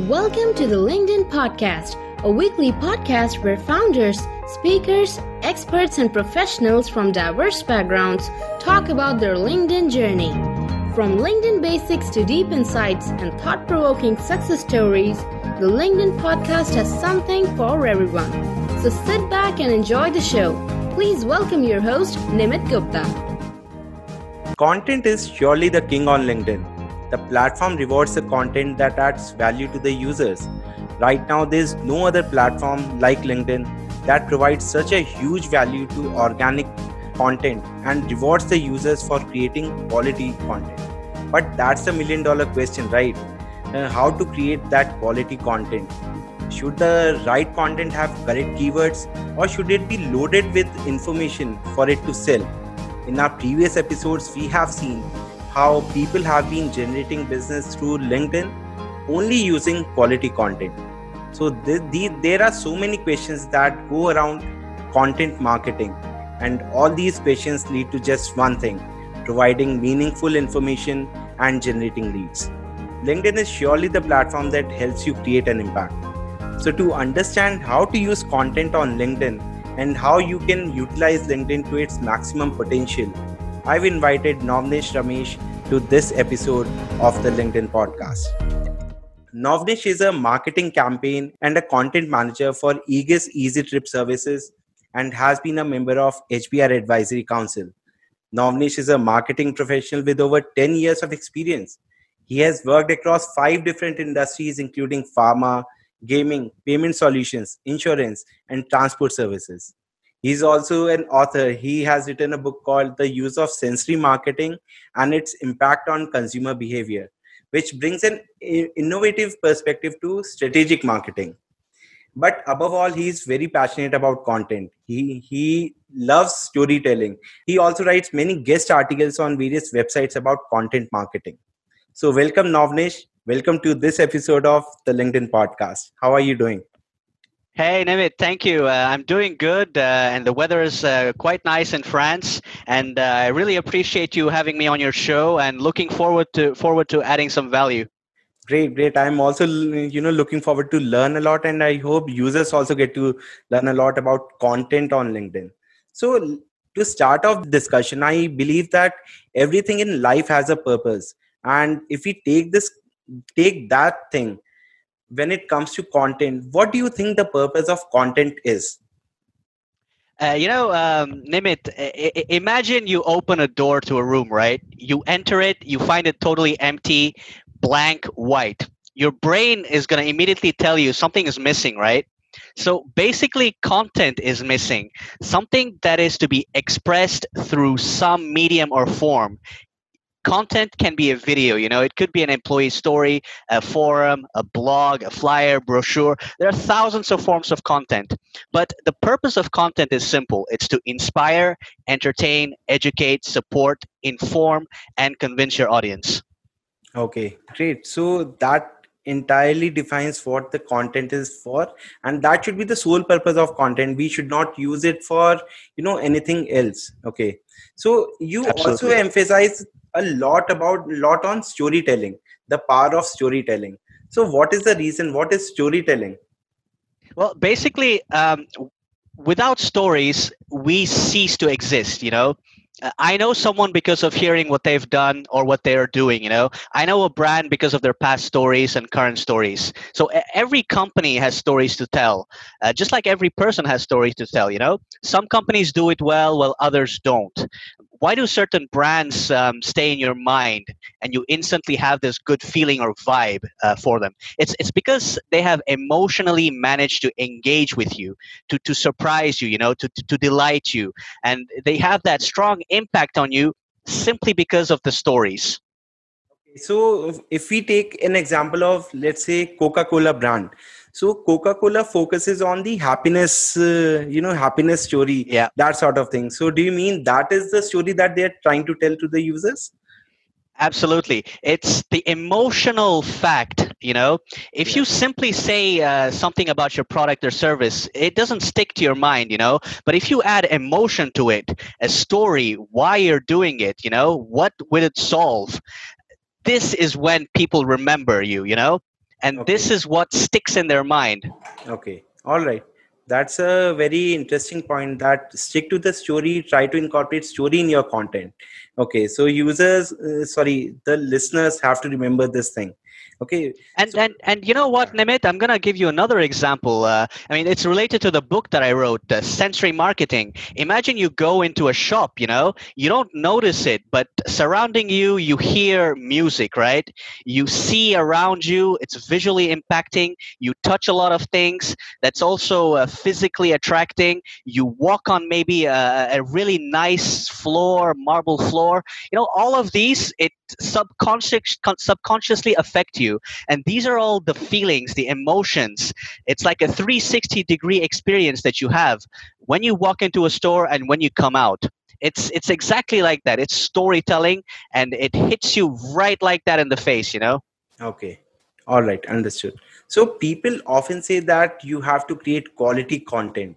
Welcome to the LinkedIn Podcast, a weekly podcast where founders, speakers, experts, and professionals from diverse backgrounds talk about their LinkedIn journey. From LinkedIn basics to deep insights and thought provoking success stories, the LinkedIn Podcast has something for everyone. So sit back and enjoy the show. Please welcome your host, Nimit Gupta. Content is surely the king on LinkedIn the platform rewards the content that adds value to the users. Right now, there's no other platform like LinkedIn that provides such a huge value to organic content and rewards the users for creating quality content. But that's the million dollar question, right? Uh, how to create that quality content? Should the right content have correct keywords or should it be loaded with information for it to sell? In our previous episodes, we have seen how people have been generating business through LinkedIn only using quality content. So the, the, there are so many questions that go around content marketing, and all these questions lead to just one thing: providing meaningful information and generating leads. LinkedIn is surely the platform that helps you create an impact. So to understand how to use content on LinkedIn and how you can utilize LinkedIn to its maximum potential, I've invited Novnish Ramesh to this episode of the LinkedIn podcast. Novnish is a marketing campaign and a content manager for Aegis Easy Trip Services and has been a member of HBR Advisory Council. Novnish is a marketing professional with over 10 years of experience. He has worked across five different industries, including pharma, gaming, payment solutions, insurance, and transport services. He's also an author. He has written a book called The Use of Sensory Marketing and Its Impact on Consumer Behavior, which brings an innovative perspective to strategic marketing. But above all, he's very passionate about content. He, he loves storytelling. He also writes many guest articles on various websites about content marketing. So, welcome, Novnish. Welcome to this episode of the LinkedIn podcast. How are you doing? Hey, Nimit, thank you. Uh, I'm doing good, uh, and the weather is uh, quite nice in France. And uh, I really appreciate you having me on your show, and looking forward to forward to adding some value. Great, great. I'm also, you know, looking forward to learn a lot, and I hope users also get to learn a lot about content on LinkedIn. So, to start off the discussion, I believe that everything in life has a purpose, and if we take this, take that thing when it comes to content what do you think the purpose of content is uh, you know, um, Nimit, I- imagine you open a door to a room, right? You enter it, you find it totally empty, blank, white. Your brain is going to immediately tell you something is missing, right? So basically, content is missing. Something that is to be expressed through some medium or form content can be a video you know? It could be an employee story a forum a blog a flyer brochure. There are thousands of forms of content. But the purpose of content is simple. It's to inspire entertain educate support inform and convince your audience. Okay great. So that entirely defines what the content is for and that should be the sole purpose of content. We should not use it for you know anything else. Okay. So you Absolutely. also emphasize a lot about lot on storytelling the power of storytelling so what is the reason what is storytelling well basically um, without stories we cease to exist you know I know someone because of hearing what they've done or what they're doing, you know. I know a brand because of their past stories and current stories. So every company has stories to tell, uh, just like every person has stories to tell, you know. Some companies do it well while others don't why do certain brands um, stay in your mind and you instantly have this good feeling or vibe uh, for them? It's it's because they have emotionally managed to engage with you to to surprise you you know to, to, delight you. And they have that strong impact on you simply because of the stories. So if we take an example of let's say coca-cola brand so coca-cola focuses on the happiness uh, you know happiness story yeah. that sort of thing. So do you mean that is the story that they're trying to tell to the users? Absolutely. It's the emotional fact you know? If yeah. you simply say uh, something about your product or service it doesn't stick to your mind you know? But if you add emotion to it a story why you're doing it you know? What will it solve? This is when people remember you you know and Okay. this is what sticks in their mind Okay. All right. That's a very interesting point that stick to the story, try to incorporate story in your content. Okay. So users, uh, sorry, the listeners have to remember this thing. Okay. And So- and and you know what, Nimit? I'm gonna give you another example. Uh, I mean, it's related to the book that I wrote, uh, Sensory Marketing. Imagine you go into a shop. You know, you don't notice it, but surrounding you, you hear music, right? You see around you. It's visually impacting. You touch a lot of things. That's also uh, physically attracting. You walk on maybe a, a really nice floor, marble floor. You know, all of these it subconscious subconsciously affect you and these are all the feelings the emotions it's like a 360 degree experience that you have when you walk into a store and when you come out it's it's exactly like that it's storytelling and it hits you right like that in the face you know Okay. All right. Understood. So people often say that you have to create quality content.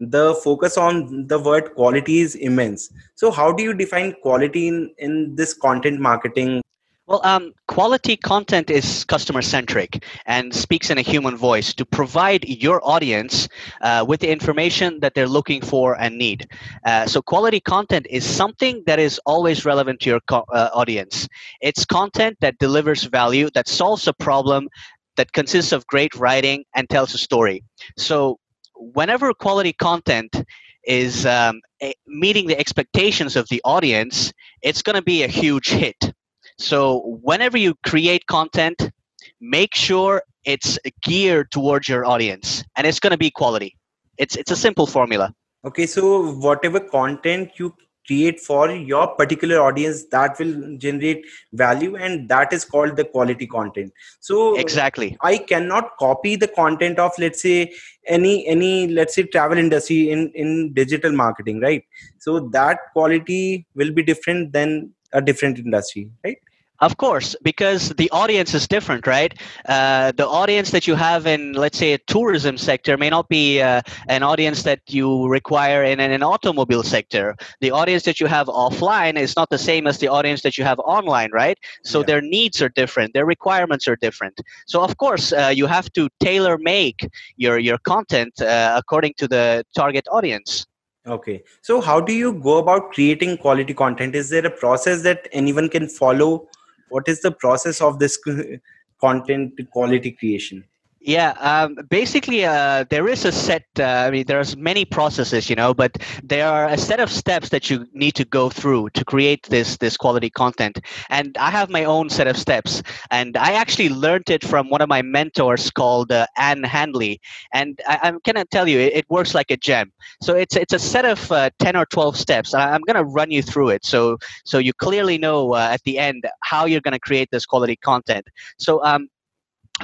The focus on the word quality is immense. So how do you define quality in, in this content marketing? Well, um, quality content is customer centric and speaks in a human voice to provide your audience uh, with the information that they're looking for and need. Uh, so, quality content is something that is always relevant to your co- uh, audience. It's content that delivers value, that solves a problem, that consists of great writing and tells a story. So, whenever quality content is um, eh, meeting the expectations of the audience, it's going to be a huge hit. So whenever you create content, make sure it's geared towards your audience and it's going to be quality. It's it's a simple formula. Okay, so whatever content you create for your particular audience, that will generate value, and that is called the quality content. So Exactly. I cannot copy the content of let's say any any let's say travel industry in in digital marketing, right? So that quality will be different than a different industry, right? Of course, because the audience is different, right? Uh, the audience that you have in, let's say, a tourism sector may not be uh, an audience that you require in an automobile sector. The audience that you have offline is not the same as the audience that you have online, right? So Yeah. their needs are different, their requirements are different. So of course, uh, you have to tailor make your your content uh, according to the target audience. Okay. So how do you go about creating quality content? Is there a process that anyone can follow? What is the process of this content quality creation? Yeah, um, basically, uh, there is a set. Uh, I mean, there's many processes, you know, but there are a set of steps that you need to go through to create this this quality content. And I have my own set of steps, and I actually learned it from one of my mentors called uh, Ann Handley. And I, I'm gonna tell you, it, it works like a gem. So it's it's a set of uh, ten or twelve steps. I- I'm gonna run you through it, so so you clearly know uh, at the end how you're gonna create this quality content. So um,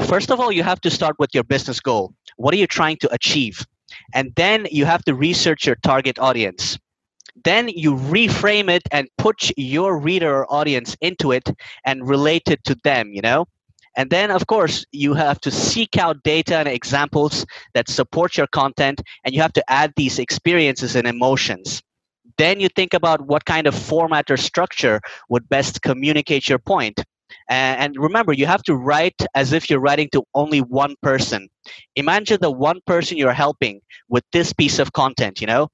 first of all you have to start with your business goal. What are you trying to achieve? And then you have to research your target audience. Then you reframe it and put your reader or audience into it and relate it to them you know? And then of course you have to seek out data and examples that support your content and you have to add these experiences and emotions. Then you think about what kind of format or structure would best communicate your point and, remember, you have to write as if you're writing to only one person. Imagine the one person you're helping with this piece of content, you know?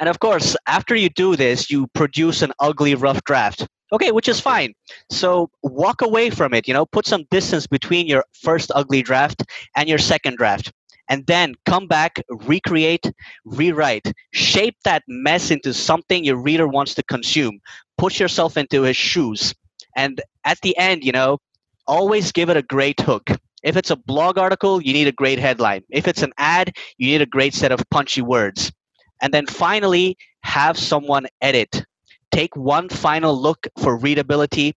And of course, after you do this, you produce an ugly, rough draft. Okay, which is fine. So walk away from it, you know, put some distance between your first ugly draft and your second draft. And then come back, recreate, rewrite, shape that mess into something your reader wants to consume. Put yourself into his shoes. And at the end, you know, always give it a great hook. If it's a blog article, you need a great headline. If it's an ad, you need a great set of punchy words. And then finally, have someone edit. Take one final look for readability,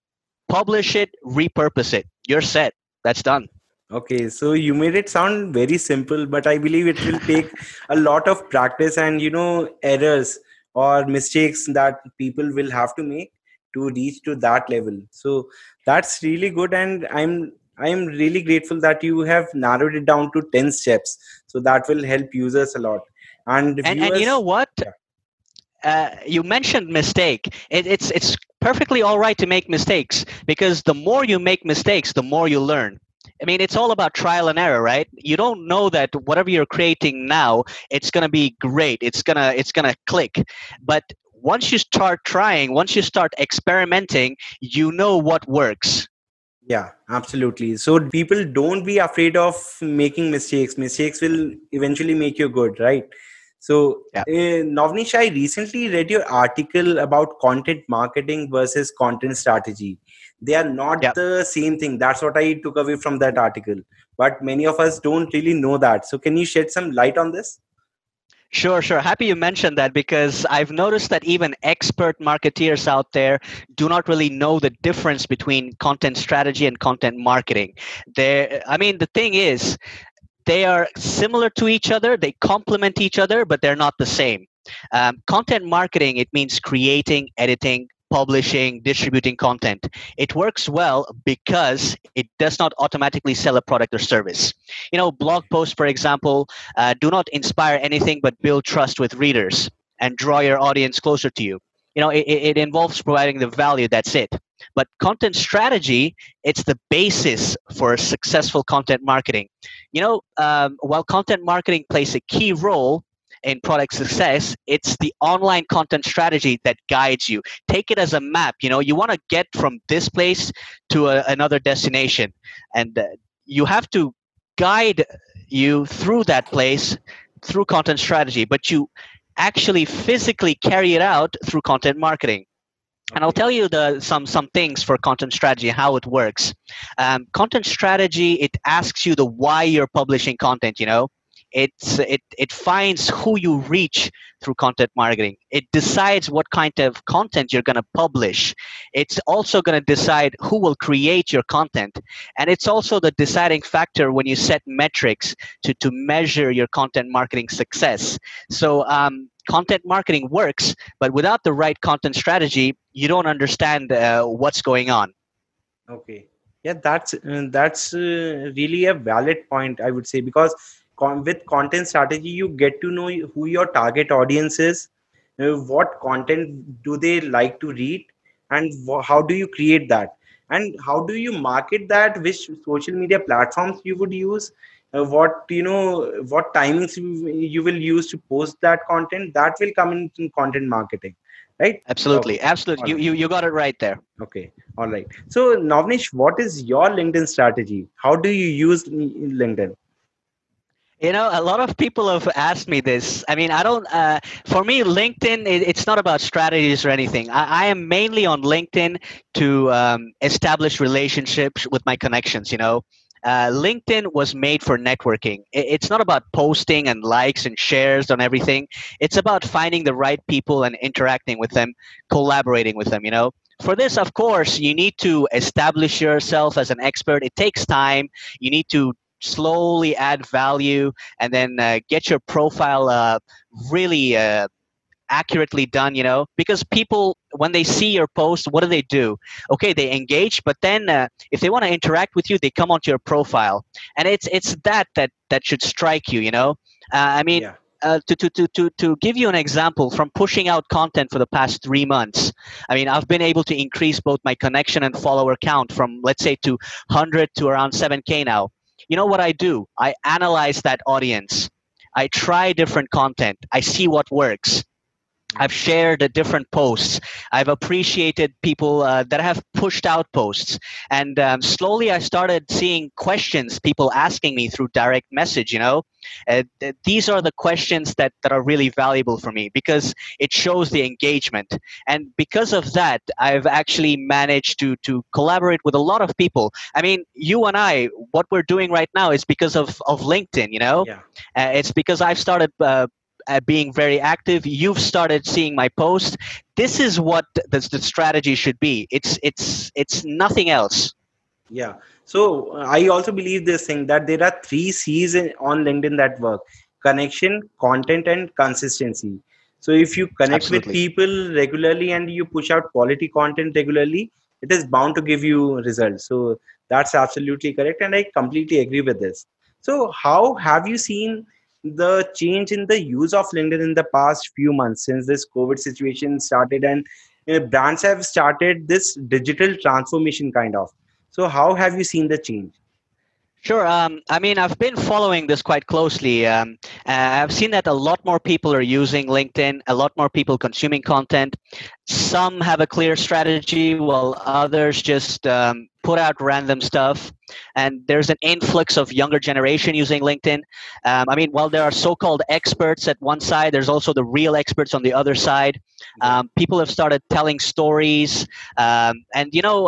publish it, repurpose it. You're set. That's done. Okay, so you made it sound very simple, but I believe it will take a lot of practice and you know errors or mistakes that people will have to make to reach to that level. So that's really good, and I'm I'm really grateful that you have narrowed it down to ten steps. So that will help users a lot. And and, and you know what Yeah. uh, you mentioned mistake it, it's it's perfectly all right to make mistakes because the more you make mistakes the more you learn I mean, it's all about trial and error, right? You don't know that whatever you're creating now, it's gonna be great. It's gonna it's gonna click. But once you start trying, once you start experimenting, you know what works. Yeah, absolutely. So people don't be afraid of making mistakes. Mistakes will eventually make you good, right? So, yeah. uh, Novnish, I recently read your article about content marketing versus content strategy. They are not yeah. the same thing. That's what I took away from that article. But many of us don't really know that. So, can you shed some light on this? Sure, sure. Happy you mentioned that because I've noticed that even expert marketeers out there do not really know the difference between content strategy and content marketing. There, I mean, the thing is, they are similar to each other. They complement each other, but they're not the same. Um, content marketing it means creating, editing, publishing, distributing content. It works well because it does not automatically sell a product or service. You know, blog posts, for example, uh, do not inspire anything but build trust with readers and draw your audience closer to you. You know, it, it involves providing the value, that's it. But content strategy, it's the basis for successful content marketing. You know, um, while content marketing plays a key role, in product success it's the online content strategy that guides you take it as a map you know you want to get from this place to a, another destination and uh, you have to guide you through that place through content strategy but you actually physically carry it out through content marketing and I'll tell you the some some things for content strategy how it works. Um, content strategy it asks you the why you're publishing content. You know, it's it it finds who you reach through content marketing. It decides what kind of content you're going to publish. It's also going to decide who will create your content. And it's also the deciding factor when you set metrics to to measure your content marketing success. So um, content marketing works but without the right content strategy you don't understand uh, what's going on. Okay. Yeah that's uh, that's uh, really a valid point i would say because con- with content strategy you get to know who your target audience is uh, what content do they like to read and wh- how do you create that? And how do you market that? Which social media platforms you would use? Uh, what you know what timings you will use to post that content? That will come in, in content marketing right? Absolutely. Absolutely. You, you you got it right there. Okay. All right so novnish what is your linkedin strategy? How do you use linkedin you know, a lot of people have asked me this. I mean, I don't, uh, for me, LinkedIn, it, it's not about strategies or anything. I, I am mainly on LinkedIn to um, establish relationships with my connections, you know. Uh, LinkedIn was made for networking. It's not about posting and likes and shares on everything. It's about finding the right people and interacting with them, collaborating with them, you know for this of course you need to establish yourself as an expert it takes time you need to slowly add value and then uh, get your profile uh, really uh, accurately done you know? Because people when they see your post what do they do? Okay they engage but then uh, if they want to interact with you they come onto your profile. And it's it's that that that should strike you you know? Uh, i mean yeah. Uh, to, to, to, to, to give you an example from pushing out content for the past three months i mean i've been able to increase both my connection and follower count from let's say to 100 to around 7k now you know what I do? I analyze that audience. I try different content. I see what works. I've shared different posts. I've appreciated people uh, that have pushed out posts. And um, slowly I started seeing questions, people asking me through direct message, you know. Uh, th- these are the questions that, that are really valuable for me because it shows the engagement. And because of that, I've actually managed to, to collaborate with a lot of people. I mean, you and I, what we're doing right now is because of, of LinkedIn, you know. Yeah. Uh, it's because I've started uh, Uh, being very active you've started seeing my post. This is what the, the strategy should be. It's it's it's nothing else. Yeah. So uh, i also believe this thing that there are three c's in, on linkedin that work connection content and consistency. So if you connect Absolutely. with people regularly and you push out quality content regularly it is bound to give you results. So that's absolutely correct and i completely agree with this. So how have you seen the change in the use of linkedin in the past few months since this covid situation started and uh, brands have started this digital transformation kind of so how have you seen the change Sure. Um, I mean, I've been following this quite closely. Um, I've seen that a lot more people are using LinkedIn, a lot more people consuming content. Some have a clear strategy, while others just um, put out random stuff. And there's an influx of younger generation using LinkedIn. Um, I mean, while there are so-called experts at one side, there's also the real experts on the other side. Um, people have started telling stories, um, and you know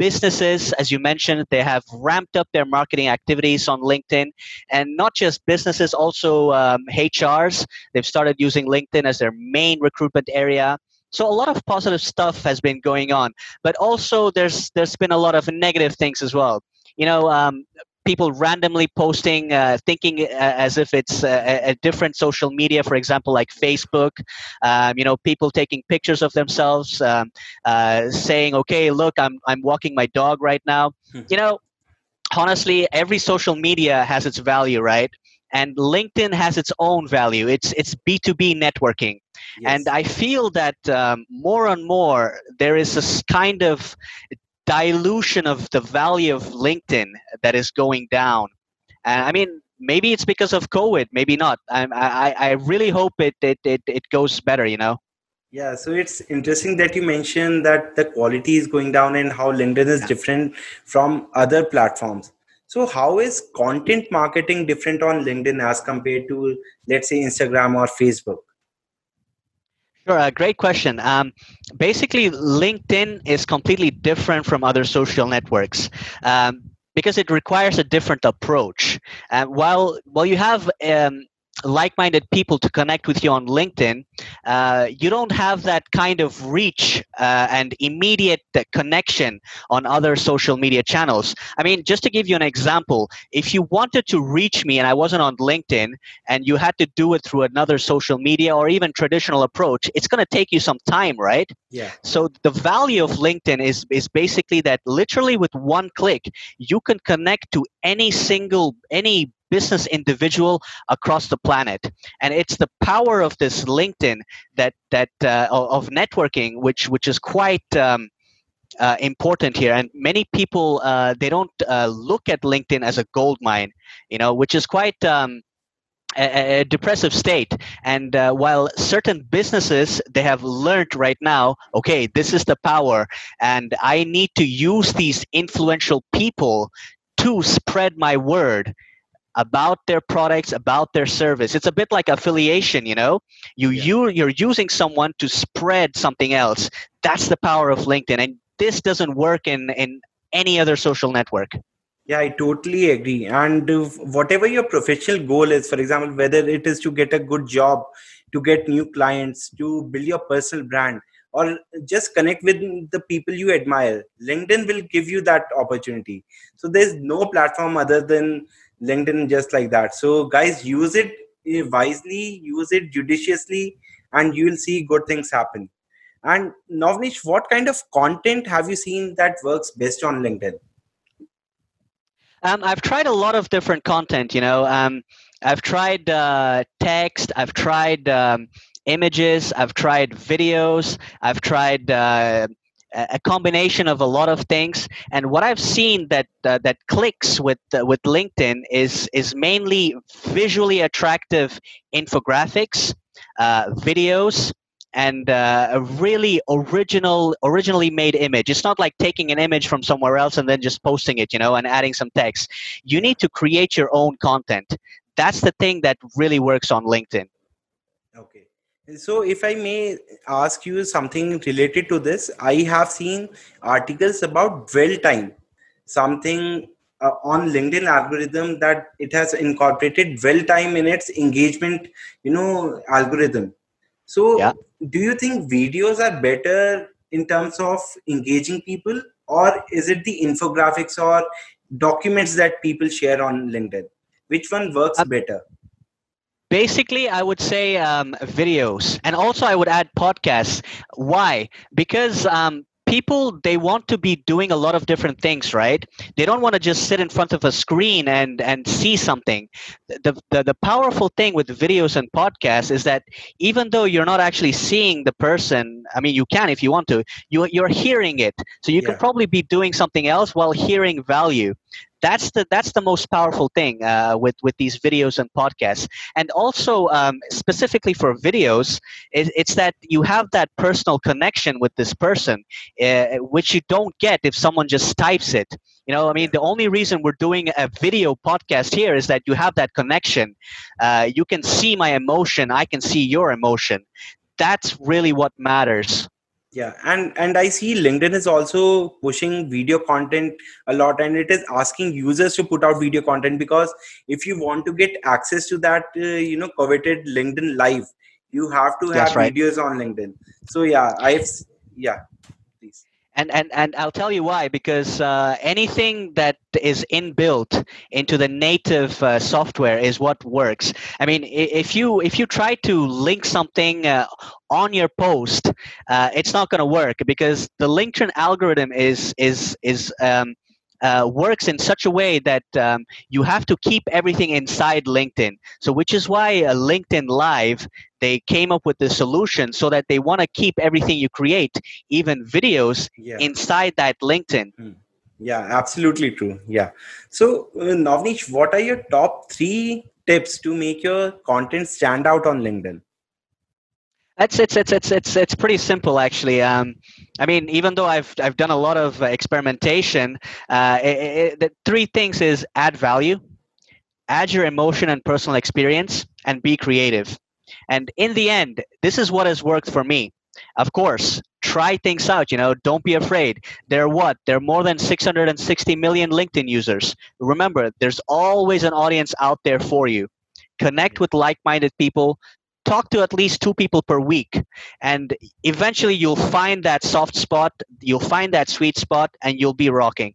businesses, as you mentioned, they have ramped up their marketing activities on LinkedIn, and not just businesses, also um, HRs. They've started using LinkedIn as their main recruitment area. So a lot of positive stuff has been going on, but also there's there's been a lot of negative things as well. You know, um, people randomly posting, uh, thinking uh, as if it's a, a, different social media, for example, like Facebook. Um, you know, people taking pictures of themselves, um, uh, saying, "Okay, look, I'm I'm walking my dog right now." Hmm. You know, honestly, every social media has its value, right? And LinkedIn has its own value. It's it's B two B networking, yes. and I feel that um, more and more there is this kind of dilution of the value of LinkedIn that is going down. And I mean, maybe it's because of COVID, maybe not. I, I, I really hope it, it, it, it goes better, you know? Yeah, so it's interesting that you mentioned that the quality is going down and how LinkedIn is different from other platforms. So, how is content marketing different on LinkedIn as compared to, let's say, Instagram or Facebook? Sure, uh, great question. Um, basically, LinkedIn is completely different from other social networks. Um, because it requires a different approach. Uh, while while you have um, like-minded people to connect with you on linkedin uh, you don't have that kind of reach uh, and immediate connection on other social media channels. I mean just to give you an example if you wanted to reach me and i wasn't on linkedin and you had to do it through another social media or even traditional approach it's going to take you some time right? Yeah. So the value of linkedin is is basically that literally with one click you can connect to any single any business individual across the planet. And it's the power of this linkedin that that uh, of networking which which is quite um, uh, important here. And many people uh, they don't uh, look at linkedin as a gold mine you know which is quite um, a, a, depressive state. And uh, while certain businesses they have learned right now okay this is the power and i need to use these influential people to spread my word about their products about their service. It's a bit like affiliation you know? You, yeah. you you're using someone to spread something else. That's the power of linkedin and this doesn't work in in any other social network. Yeah i totally agree. And whatever your professional goal is for example whether it is to get a good job to get new clients to build your personal brand or just connect with the people you admire linkedin will give you that opportunity. So there's no platform other than linkedin just like that. So guys use it eh, wisely use it judiciously and you will see good things happen. And Novnish, what kind of content have you seen that works best on linkedin? Um, i've tried a lot of different content you know um, i've tried uh, text i've tried um, images i've tried videos i've tried uh, a combination of a lot of things. And what i've seen that uh, that clicks with uh, with linkedin is is mainly visually attractive infographics uh, videos and uh, a really original originally made image. It's not like taking an image from somewhere else and then just posting it you know and adding some text. You need to create your own content. That's the thing that really works on linkedin so, if I may ask you something related to this, I have seen articles about dwell time, something uh, on LinkedIn algorithm that it has incorporated dwell time in its engagement, you know, algorithm. So, yeah. do you think videos are better in terms of engaging people, or is it the infographics or documents that people share on LinkedIn? Which one works uh, better? Basically i would say um, videos. And also i would add podcasts. Why? Because um, people they want to be doing a lot of different things right? They don't want to just sit in front of a screen and and see something. The, the the powerful thing with videos and podcasts is that even though you're not actually seeing the person i mean you can if you want to you you're hearing it. So you yeah. can probably be doing something else while hearing value that's the that's the most powerful thing uh, with with these videos and podcasts. And also um, specifically for videos it, it's that you have that personal connection with this person uh, which you don't get if someone just types it. You know i mean the only reason we're doing a video podcast here is that you have that connection. Uh, you can see my emotion i can see your emotion. That's really what matters yeah and and i see linkedin is also pushing video content a lot and it is asking users to put out video content because if you want to get access to that uh, you know coveted linkedin live you have to have right. videos on linkedin so yeah i've yeah and and and I'll tell you why because uh, anything that is inbuilt into the native uh, software is what works. I mean, if you if you try to link something uh, on your post, uh, it's not going to work because the LinkedIn algorithm is is is um, uh, works in such a way that um, you have to keep everything inside LinkedIn. So, which is why uh, LinkedIn Live they came up with the solution so that they want to keep everything you create, even videos, yeah. inside that LinkedIn. Hmm. Yeah, absolutely true. Yeah. So, uh, Novnish, what are your top three tips to make your content stand out on LinkedIn? It's it's it's it's it's it's pretty simple actually. Um, I mean, even though I've I've done a lot of experimentation, uh, it, it, the three things is add value, add your emotion and personal experience, and be creative. And in the end, this is what has worked for me. Of course, try things out. You know, don't be afraid. There are what? There are more than 660 million LinkedIn users. Remember, there's always an audience out there for you. Connect with like-minded people talk to at least two people per week and eventually you'll find that soft spot you'll find that sweet spot and you'll be rocking.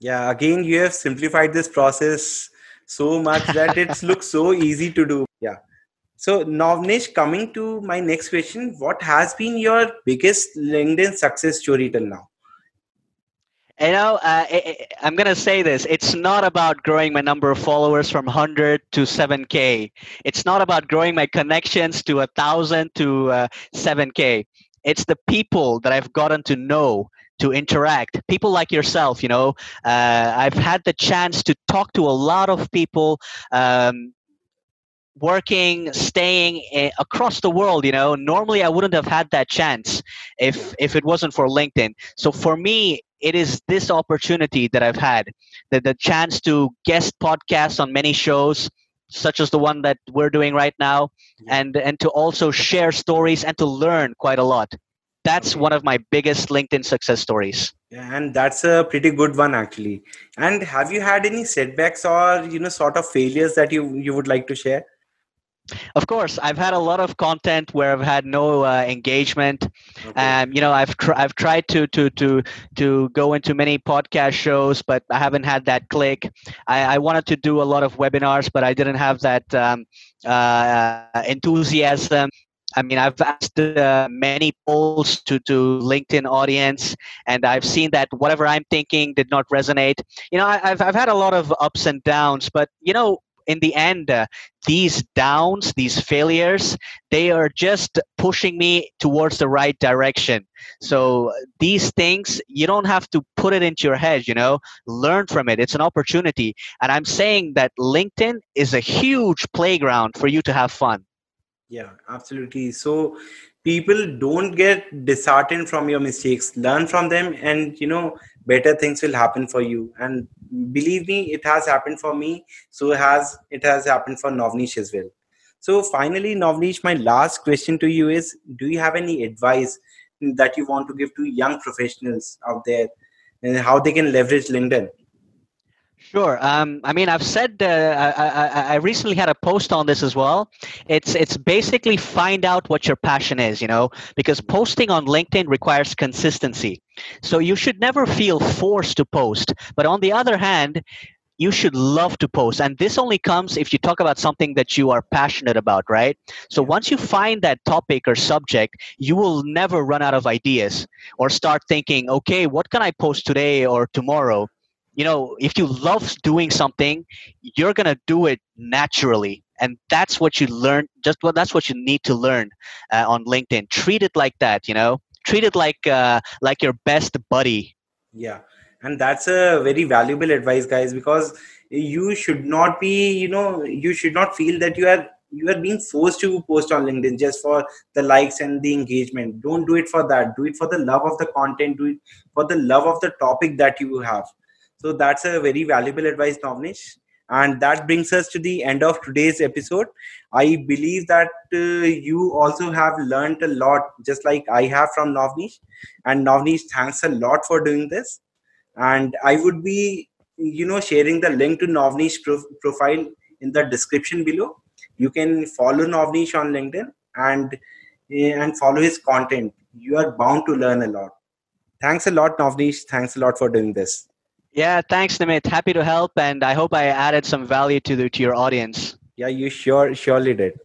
Yeah again you have simplified this process so much that it looks so easy to do. Yeah. So Novnish, coming to my next question, what has been your biggest LinkedIn success story till now? You know, uh, I'm going to say this. It's not about growing my number of followers from 100 to 7K. It's not about growing my connections to 1,000 to uh, 7K. It's the people that I've gotten to know, to interact. People like yourself, you know. Uh, I've had the chance to talk to a lot of people. Um, working staying eh, across the world you know normally i wouldn't have had that chance if if it wasn't for linkedin so for me it is this opportunity that I've had, the, the chance to guest podcasts on many shows, such as the one that we're doing right now, and and to also share stories and to learn quite a lot. That's one of my biggest LinkedIn success stories. Yeah, and that's a pretty good one actually. And have you had any setbacks or you know sort of failures that you you would like to share? Of course, I've had a lot of content where I've had no uh, engagement. Okay. Um, you know, I've tr- I've tried to to to to go into many podcast shows, but I haven't had that click. I, I wanted to do a lot of webinars, but I didn't have that um, uh, enthusiasm. I mean, I've asked uh, many polls to, to LinkedIn audience, and I've seen that whatever I'm thinking did not resonate. You know, I, have I've had a lot of ups and downs, but you know, in the end, uh, these downs, these failures, they are just pushing me towards the right direction. So these things, you don't have to put it into your head, you know, learn from it. It's an opportunity. And I'm saying that LinkedIn is a huge playground for you to have fun. Yeah, absolutely. So people don't get disheartened from your mistakes. Learn from them and, you know, better things will happen for you. And believe me it has happened for me. So it has it has happened for Novnish as well. So finally Novnish my last question to you is do you have any advice that you want to give to young professionals out there? And how they can leverage linkedin Sure. Um, I mean, I've said uh, I, I, I, recently had a post on this as well. It's it's basically find out what your passion is, you know, because posting on LinkedIn requires consistency. So you should never feel forced to post. But on the other hand, you should love to post, and this only comes if you talk about something that you are passionate about, right? So once you find that topic or subject, you will never run out of ideas or start thinking, okay, what can I post today or tomorrow? You know if you love doing something you're going to do it naturally. And that's what you learn just well that's what you need to learn uh, on linkedin. Treat it like that you know? Treat it like uh, like your best buddy. Yeah. And that's a very valuable advice guys because you should not be you know you should not feel that you are you are being forced to post on linkedin just for the likes and the engagement. Don't do it for that. Do it for the love of the content. Do it for the love of the topic that you have so that's a very valuable advice Novnish and that brings us to the end of today's episode. I believe that uh, you also have learned a lot just like i have from Novnish. And Novnish thanks a lot for doing this. And i would be you know sharing the link to Novnish prof- profile in the description below. You can follow Novnish on linkedin and eh, and follow his content. You are bound to learn a lot. Thanks a lot Novnish. Thanks a lot for doing this yeah thanks Nimit happy to help and I hope I added some value to the, to your audience. Yeah you sure surely did